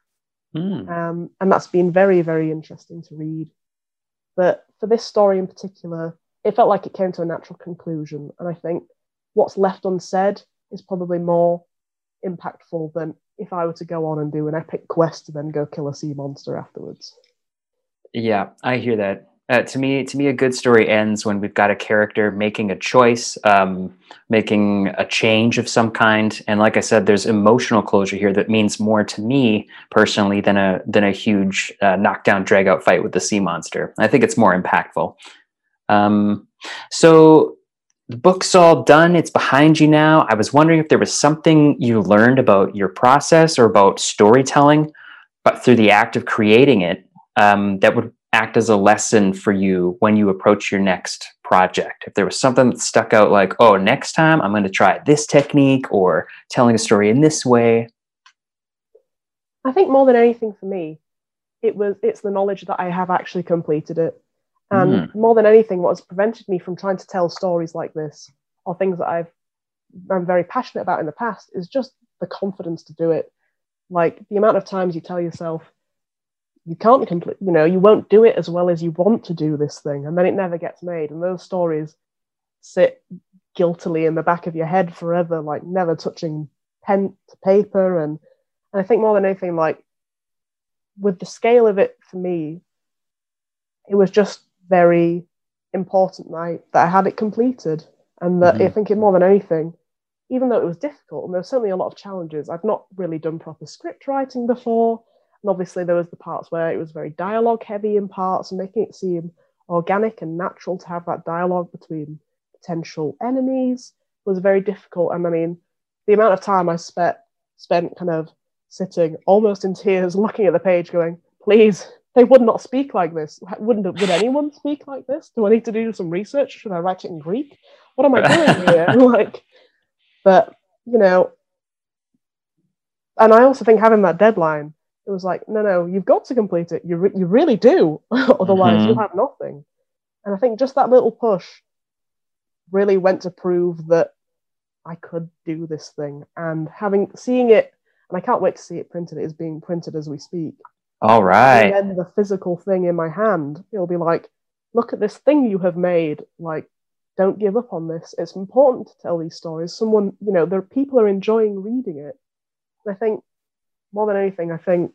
Speaker 3: Mm.
Speaker 4: Um, and that's been very, very interesting to read. But for this story in particular, it felt like it came to a natural conclusion. And I think what's left unsaid is probably more impactful than if I were to go on and do an epic quest to then go kill a sea monster afterwards.
Speaker 3: Yeah, I hear that. Uh, to me, to me, a good story ends when we've got a character making a choice, um, making a change of some kind, and like I said, there's emotional closure here that means more to me personally than a than a huge uh, knockdown, drag out fight with the sea monster. I think it's more impactful. Um, so the book's all done; it's behind you now. I was wondering if there was something you learned about your process or about storytelling, but through the act of creating it, um, that would act as a lesson for you when you approach your next project? If there was something that stuck out, like, oh, next time I'm going to try this technique or telling a story in this way.
Speaker 4: I think more than anything for me, it was it's the knowledge that I have actually completed it. And
Speaker 3: Mm.
Speaker 4: more than anything, what has prevented me from trying to tell stories like this or things that I've I'm very passionate about in the past is just the confidence to do it. Like the amount of times you tell yourself, you can't complete, you know, you won't do it as well as you want to do this thing, and then it never gets made. And those stories sit guiltily in the back of your head forever, like never touching pen to paper. And, and I think more than anything, like with the scale of it for me, it was just very important that I, that I had it completed. And that I
Speaker 3: Mhm.
Speaker 4: think it more than anything, even though it was difficult and there were certainly a lot of challenges, I've not really done proper script writing before. And obviously, there was the parts where it was very dialogue heavy in parts and making it seem organic and natural to have that dialogue between potential enemies was very difficult. And I mean, the amount of time I spent spent kind of sitting almost in tears, *laughs* looking at the page, going, "Please, they would not speak like this. Wouldn't would anyone speak like this? Do I need to do some research? Should I write it in Greek? What am I doing *laughs* here?" *laughs* like, but you know, and I also think having that deadline, it was like, no, no, you've got to complete it. You re- you really do. *laughs* Otherwise,
Speaker 3: Mhm.
Speaker 4: you'll have nothing. And I think just that little push really went to prove that I could do this thing. And having seeing it, and I can't wait to see it printed. It is being printed as we speak.
Speaker 3: All right.
Speaker 4: And then the physical thing in my hand, it'll be like, look at this thing you have made. Like, don't give up on this. It's important to tell these stories. Someone, you know, there people are enjoying reading it. And I think more than anything, I think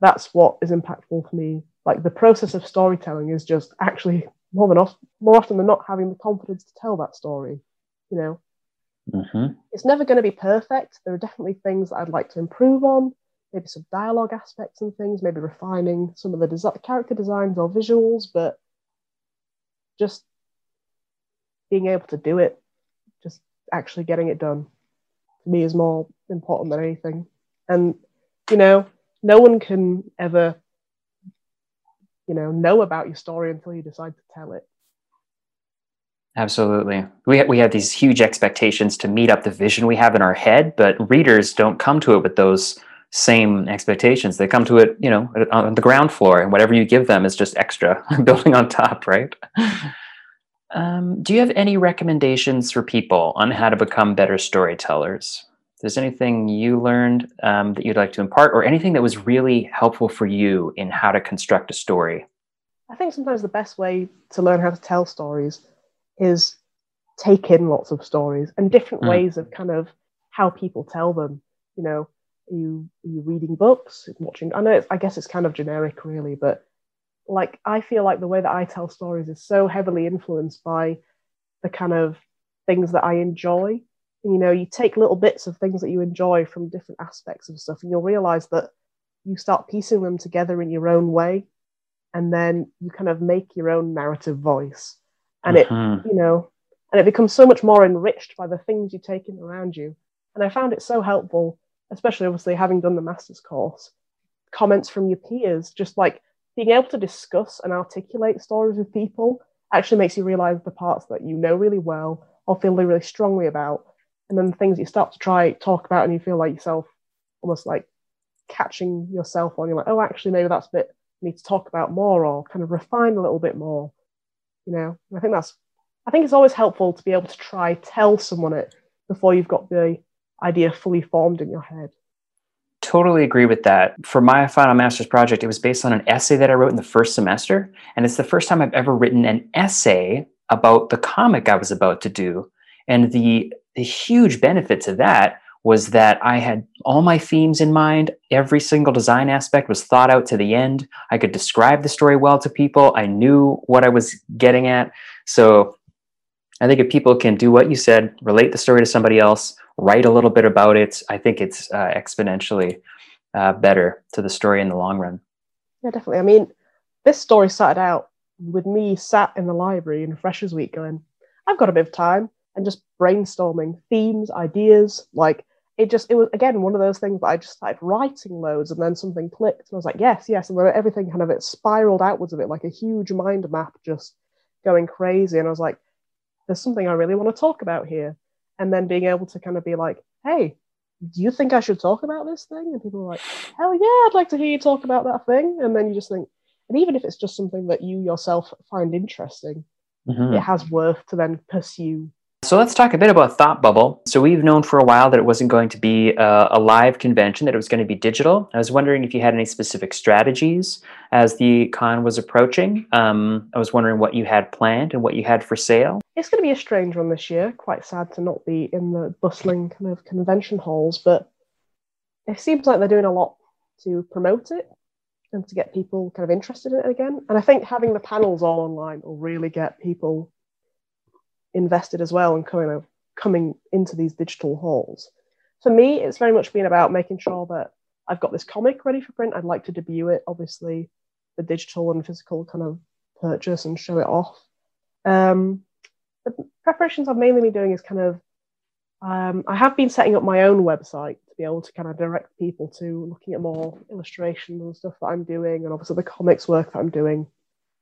Speaker 4: that's what is impactful for me. Like the process of storytelling is just actually more than off, more often than not having the confidence to tell that story. You know,
Speaker 3: hmm
Speaker 4: it's never going to be perfect. There are definitely things that I'd like to improve on, maybe some dialogue aspects and things, maybe refining some of the desi- character designs or visuals, but just being able to do it, just actually getting it done, to me is more important than anything. And, you know, no one can ever, you know, know about your story until you decide to tell it.
Speaker 3: Absolutely. We we have these huge expectations to meet up the vision we have in our head, but readers don't come to it with those same expectations. They come to it, you know, on the ground floor, and whatever you give them is just extra, *laughs* building on top, right? Um, do you have any recommendations for people on how to become better storytellers? There's anything you learned um, that you'd like to impart, or anything that was really helpful for you in how to construct a story?
Speaker 4: I think sometimes the best way to learn how to tell stories is take in lots of stories and different
Speaker 3: Mm.
Speaker 4: ways of kind of how people tell them. You know, are you are you reading books, watching? I know it's, I guess it's kind of generic, really, but like I feel like the way that I tell stories is so heavily influenced by the kind of things that I enjoy. You know, you take little bits of things that you enjoy from different aspects of stuff, and you'll realize that you start piecing them together in your own way, and then you kind of make your own narrative voice. And it
Speaker 3: Mhm.
Speaker 4: you know and it becomes so much more enriched by the things you take in around you. And i found it so helpful especially obviously having done the master's course comments from your peers just like being able to discuss and articulate stories with people actually makes you realize the parts that you know really well or feel really strongly about and then the things you start to try talk about and you feel like yourself almost like catching yourself on you're like oh actually maybe that's a bit I need to talk about more or kind of refine a little bit more you know i think that's i think it's always helpful to be able to try tell someone it before you've got the idea fully formed in your head.
Speaker 3: Totally agree with that. For my final master's project, it was based on an essay that I wrote in the first semester. And it's the first time I've ever written an essay about the comic I was about to do. And the, the huge benefit to that was that I had all my themes in mind. Every single design aspect was thought out to the end. I could describe the story well to people. I knew what I was getting at. So I think if people can do what you said, relate the story to somebody else, write a little bit about it, I think it's uh, exponentially uh, better to the story in the long run.
Speaker 4: Yeah, definitely. I mean, this story started out with me sat in the library in Freshers Week going, I've got a bit of time and just brainstorming themes, ideas. Like it just, it was again one of those things that I just started writing loads and then something clicked and I was like, yes, yes. And then everything kind of it spiraled outwards of it like a huge mind map just going crazy. And I was like, there's something I really want to talk about here and then being able to kind of be like, hey, do you think I should talk about this thing? And people are like, hell yeah, I'd like to hear you talk about that thing. And then you just think, and even if it's just something that you yourself find interesting, mm-hmm. it has worth to then pursue
Speaker 3: so let's talk a bit about Thought Bubble. So we've known for a while that it wasn't going to be a, a, live convention, that it was going to be digital. I was wondering if you had any specific strategies as the con was approaching. Um, I was wondering what you had planned and what you had for sale.
Speaker 4: It's going to be a strange one this year. Quite sad to not be in the bustling kind of convention halls, but it seems like they're doing a lot to promote it and to get people kind of interested in it again. And I think having the panels all online will really get people invested as well and kind of coming into these digital halls. For me, it's very much been about making sure that I've got this comic ready for print. I'd like to debut it, obviously, the digital and physical kind of purchase and show it off. Um, the preparations I've mainly been doing is kind of, um, I have been setting up my own website to be able to kind of direct people to looking at more illustrations and stuff that I'm doing, and obviously the comics work that I'm doing.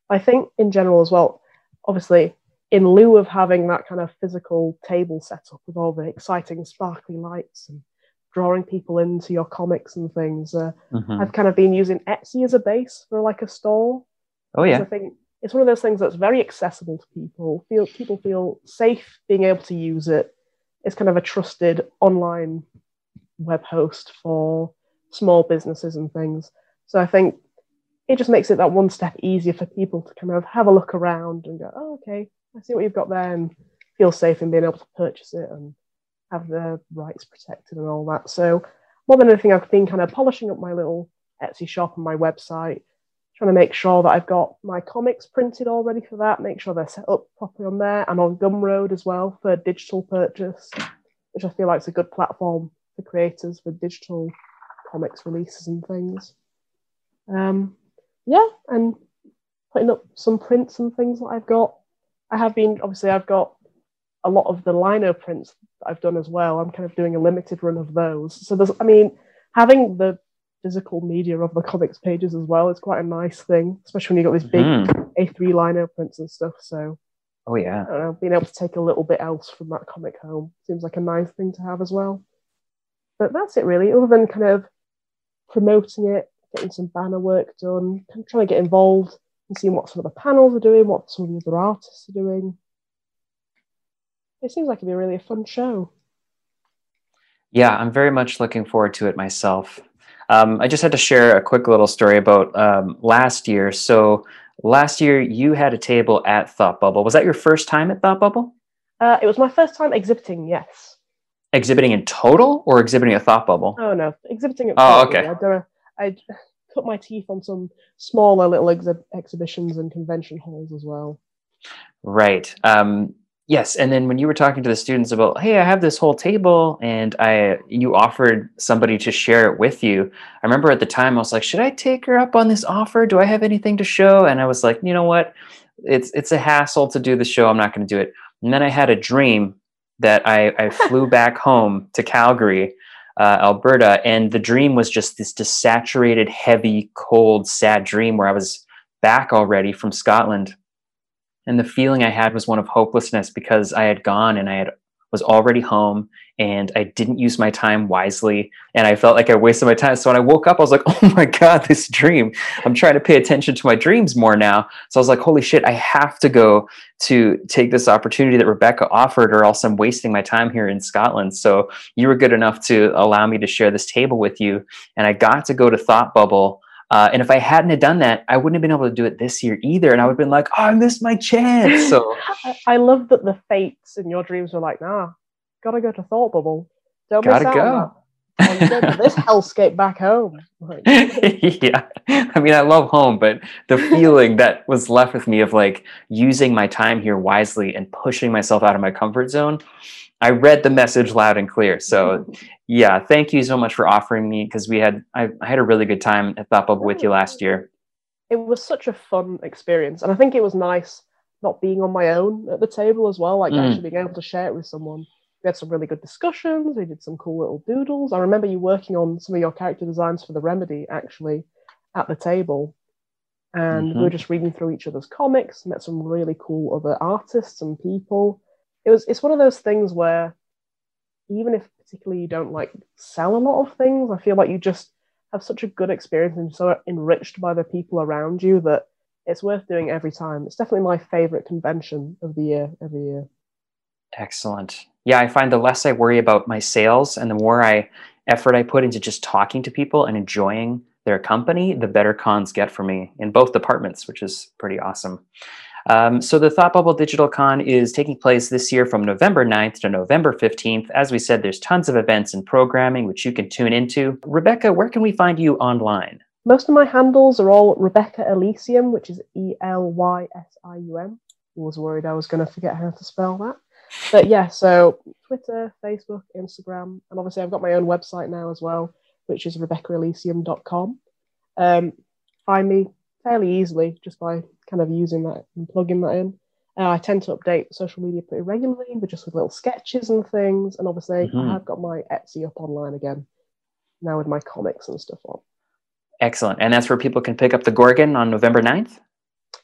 Speaker 4: I think in general as well, obviously, in lieu of having that kind of physical table set up with all the exciting sparkly lights and drawing people into your comics and things, uh, mm-hmm. I've kind of been using Etsy as a base for like a store.
Speaker 3: Oh yeah,
Speaker 4: I think it's one of those things that's very accessible to people. Feel people feel safe being able to use it. It's kind of a trusted online web host for small businesses and things. So I think it just makes it that one step easier for people to kind of have a look around and go, oh, okay, I see what you've got there and feel safe in being able to purchase it and have the rights protected and all that. So more than anything, I've been kind of polishing up my little Etsy shop and my website, trying to make sure that I've got my comics printed all ready for that, make sure they're set up properly on there and on Gumroad as well for digital purchase, which I feel like is a good platform for creators for digital comics releases and things. Um, yeah, and putting up some prints and things that I've got I have been obviously I've got a lot of the lino prints that I've done as well. I'm kind of doing a limited run of those. So there's I mean having the physical media of the comics pages as well is quite a nice thing, especially when you've got these big mm. A3 lino prints and stuff. So
Speaker 3: oh yeah,
Speaker 4: I don't know, being able to take a little bit else from that comic home seems like a nice thing to have as well. But that's it really, other than kind of promoting it, getting some banner work done, kind of trying to get involved and seeing what some of the panels are doing, what some of the other artists are doing. It seems like it'd be really a fun show.
Speaker 3: Yeah, I'm very much looking forward to it myself. Um, I just had to share a quick little story about um, last year. So last year you had a table at Thought Bubble. Was that your first time at Thought Bubble?
Speaker 4: Uh, it was my first time exhibiting. Yes.
Speaker 3: Exhibiting in total, or exhibiting at Thought Bubble?
Speaker 4: Oh no, exhibiting at.
Speaker 3: Oh, okay.
Speaker 4: I, don't, I cut my teeth on some smaller little exhi- exhibitions and convention halls as well.
Speaker 3: Right. Um, yes. And then when you were talking to the students about, hey, I have this whole table, and I you offered somebody to share it with you. I remember at the time I was like, should I take her up on this offer? Do I have anything to show? And I was like, you know what? It's it's a hassle to do the show. I'm not going to do it. And then I had a dream that I, I flew *laughs* back home to Calgary uh, Alberta. And the dream was just this desaturated, heavy, cold, sad dream where I was back already from Scotland. And the feeling I had was one of hopelessness because I had gone and I had was already home and I didn't use my time wisely. And I felt like I wasted my time. So when I woke up, I was like, *laughs* oh my God, this dream. I'm trying to pay attention to my dreams more now. So I was like, holy shit, I have to go to take this opportunity that Rebecca offered, or else I'm wasting my time here in Scotland. So you were good enough to allow me to share this table with you. And I got to go to Thought Bubble. Uh, and if I hadn't have done that, I wouldn't have been able to do it this year either. And I would have been like, oh, I missed my chance. So *laughs*
Speaker 4: I love that the fates in your dreams were like, nah, gotta go to Thought Bubble. Don't
Speaker 3: Gotta
Speaker 4: miss out
Speaker 3: go.
Speaker 4: on that. And go to this *laughs* hellscape back home. Like, *laughs*
Speaker 3: yeah. I mean, I love home, but the feeling that was left with me of like using my time here wisely and pushing myself out of my comfort zone, I read the message loud and clear. So, yeah, thank you so much for offering me because we had I, I had a really good time at Thought Bubble with you last year.
Speaker 4: it was such a fun experience, and I think it was nice not being on my own at the table as well. Like
Speaker 3: Mm.
Speaker 4: actually being able to share it with someone. We had some really good discussions. We did some cool little doodles. I remember you working on some of your character designs for the Remedy actually at the table, and we
Speaker 3: Mhm.
Speaker 4: were just reading through each other's comics. Met some really cool other artists and people. It was it's one of those things where even if particularly you don't like sell a lot of things, I feel like you just have such a good experience and so enriched by the people around you that it's worth doing every time. It's definitely my favorite convention of the year every year.
Speaker 3: Excellent. Yeah, I find the less I worry about my sales and the more I effort I put into just talking to people and enjoying their company, the better cons get for me in both departments, which is pretty awesome. Um, so the Thought Bubble Digital Con is taking place this year from November 9th to November 15th. As we said, there's tons of events and programming which you can tune into. Rebecca, where can we find you online?
Speaker 4: Most of my handles are all Rebecca Elysium, which is E L Y S I U M. I was worried I was going to forget how to spell that. But yeah, so Twitter, Facebook, Instagram, and obviously I've got my own website now as well, which is RebeccaElysium.com. Um, find me fairly easily just by kind of using that and plugging that in. Uh, I tend to update social media pretty regularly, but just with little sketches and things. And obviously,
Speaker 3: Mhm.
Speaker 4: I have got my Etsy up online again now with my comics and stuff on.
Speaker 3: Excellent. And that's where people can pick up the Gorgon on November 9th?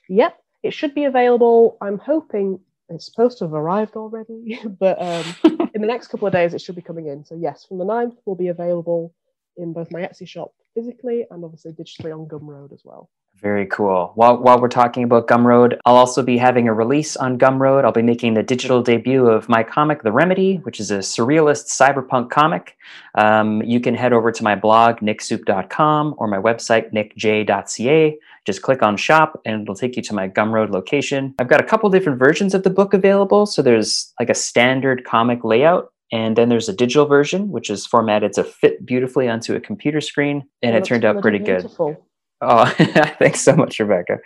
Speaker 4: Yep, it should be available. I'm hoping it's supposed to have arrived already, *laughs* but um, *laughs* in the next couple of days it should be coming in. So yes, from the 9th will be available in both my Etsy shop physically and obviously digitally on Gumroad as well.
Speaker 3: Very cool. While, while we're talking about Gumroad, I'll also be having a release on Gumroad. I'll be making the digital debut of my comic, The Remedy, which is a surrealist cyberpunk comic. Um, you can head over to my blog, nicksoup.com, or my website, nickj.ca. Just click on shop and it'll take you to my Gumroad location. I've got a couple different versions of the book available. So there's like a standard comic layout. And then there's a digital version, which is formatted to fit beautifully onto a computer screen. And
Speaker 4: Oh,
Speaker 3: it turned out pretty good.
Speaker 4: beautiful.
Speaker 3: Oh, *laughs* thanks so much, Rebecca.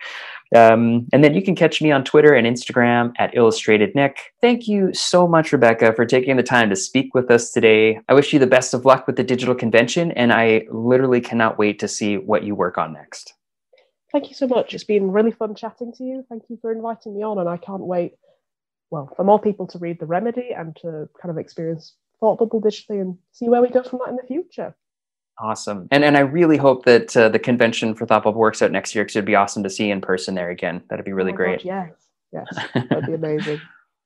Speaker 3: Um, and then you can catch me on Twitter and Instagram at Illustrated Nick. Thank you so much, Rebecca, for taking the time to speak with us today. I wish you the best of luck with the digital convention, and I literally cannot wait to see what you work on next.
Speaker 4: Thank you so much. It's been really fun chatting to you. Thank you for inviting me on, and I can't wait, well, for more people to read The Remedy and to kind of experience Thought Bubble digitally and see where we go from that in the future.
Speaker 3: Awesome. And and I really hope that uh, the convention for Thought Bubble works out next year because it'd be awesome to see you in person there again. That'd be really
Speaker 4: Oh
Speaker 3: great.
Speaker 4: God, yes, yes, *laughs* that'd be amazing.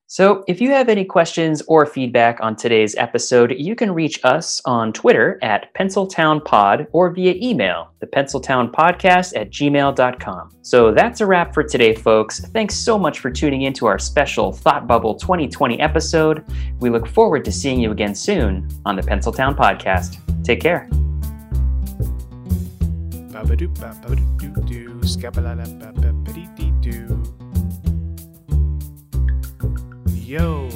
Speaker 3: So, if you have any questions or feedback on today's episode, you can reach us on Twitter at PenciltownPod or via email, the PenciltownPodcast at gmail.com. So, that's a wrap for today, folks. Thanks so much for tuning in to our special Thought Bubble 2020 episode. We look forward to seeing you again soon on the Penciltown Podcast. Take care.
Speaker 5: Babadoo, babadoo, Yo.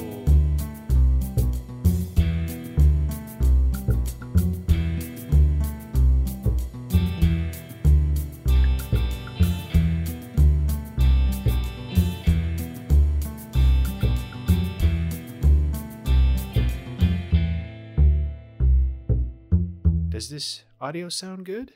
Speaker 5: Does this audio sound good?